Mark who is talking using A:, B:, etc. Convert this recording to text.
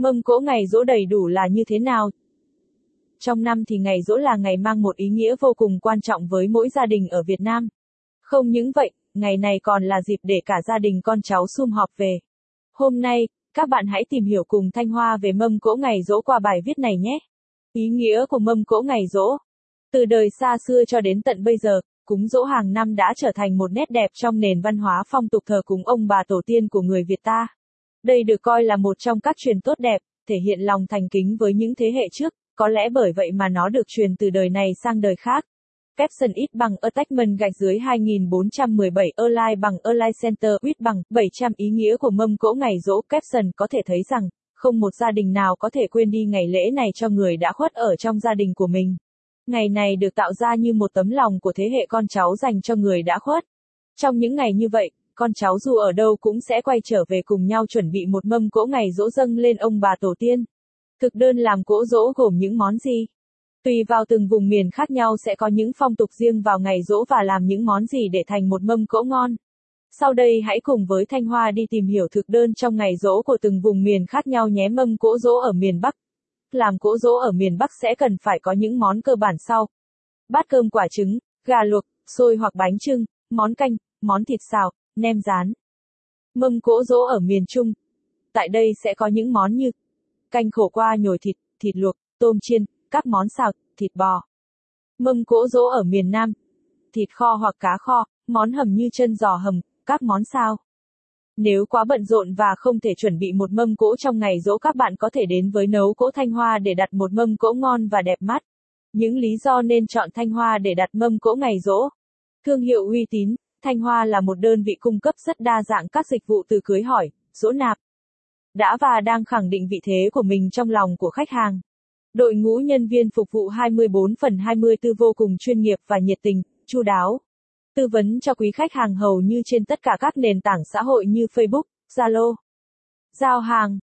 A: Mâm cỗ ngày dỗ đầy đủ là như thế nào? Trong năm thì ngày dỗ là ngày mang một ý nghĩa vô cùng quan trọng với mỗi gia đình ở Việt Nam. Không những vậy, ngày này còn là dịp để cả gia đình con cháu sum họp về. Hôm nay, các bạn hãy tìm hiểu cùng Thanh Hoa về mâm cỗ ngày dỗ qua bài viết này nhé. Ý nghĩa của mâm cỗ ngày dỗ. Từ đời xa xưa cho đến tận bây giờ, cúng dỗ hàng năm đã trở thành một nét đẹp trong nền văn hóa phong tục thờ cúng ông bà tổ tiên của người Việt ta. Đây được coi là một trong các truyền tốt đẹp, thể hiện lòng thành kính với những thế hệ trước, có lẽ bởi vậy mà nó được truyền từ đời này sang đời khác. Capson ít bằng attachment gạch dưới 2417 Align bằng Align Center ít bằng 700 ý nghĩa của mâm cỗ ngày dỗ Capson có thể thấy rằng, không một gia đình nào có thể quên đi ngày lễ này cho người đã khuất ở trong gia đình của mình. Ngày này được tạo ra như một tấm lòng của thế hệ con cháu dành cho người đã khuất. Trong những ngày như vậy, con cháu dù ở đâu cũng sẽ quay trở về cùng nhau chuẩn bị một mâm cỗ ngày dỗ dâng lên ông bà tổ tiên. Thực đơn làm cỗ dỗ gồm những món gì? Tùy vào từng vùng miền khác nhau sẽ có những phong tục riêng vào ngày dỗ và làm những món gì để thành một mâm cỗ ngon. Sau đây hãy cùng với Thanh Hoa đi tìm hiểu thực đơn trong ngày dỗ của từng vùng miền khác nhau nhé mâm cỗ dỗ ở miền Bắc. Làm cỗ dỗ ở miền Bắc sẽ cần phải có những món cơ bản sau. Bát cơm quả trứng, gà luộc, xôi hoặc bánh trưng, món canh, món thịt xào, nem rán. Mâm cỗ dỗ ở miền Trung. Tại đây sẽ có những món như canh khổ qua nhồi thịt, thịt luộc, tôm chiên, các món xào, thịt bò. Mâm cỗ dỗ ở miền Nam. Thịt kho hoặc cá kho, món hầm như chân giò hầm, các món sao. Nếu quá bận rộn và không thể chuẩn bị một mâm cỗ trong ngày dỗ các bạn có thể đến với nấu cỗ Thanh Hoa để đặt một mâm cỗ ngon và đẹp mắt. Những lý do nên chọn Thanh Hoa để đặt mâm cỗ ngày dỗ. Thương hiệu uy tín, Thanh Hoa là một đơn vị cung cấp rất đa dạng các dịch vụ từ cưới hỏi, dỗ nạp. Đã và đang khẳng định vị thế của mình trong lòng của khách hàng. Đội ngũ nhân viên phục vụ 24 phần 24 vô cùng chuyên nghiệp và nhiệt tình, chu đáo. Tư vấn cho quý khách hàng hầu như trên tất cả các nền tảng xã hội như Facebook, Zalo. Giao hàng,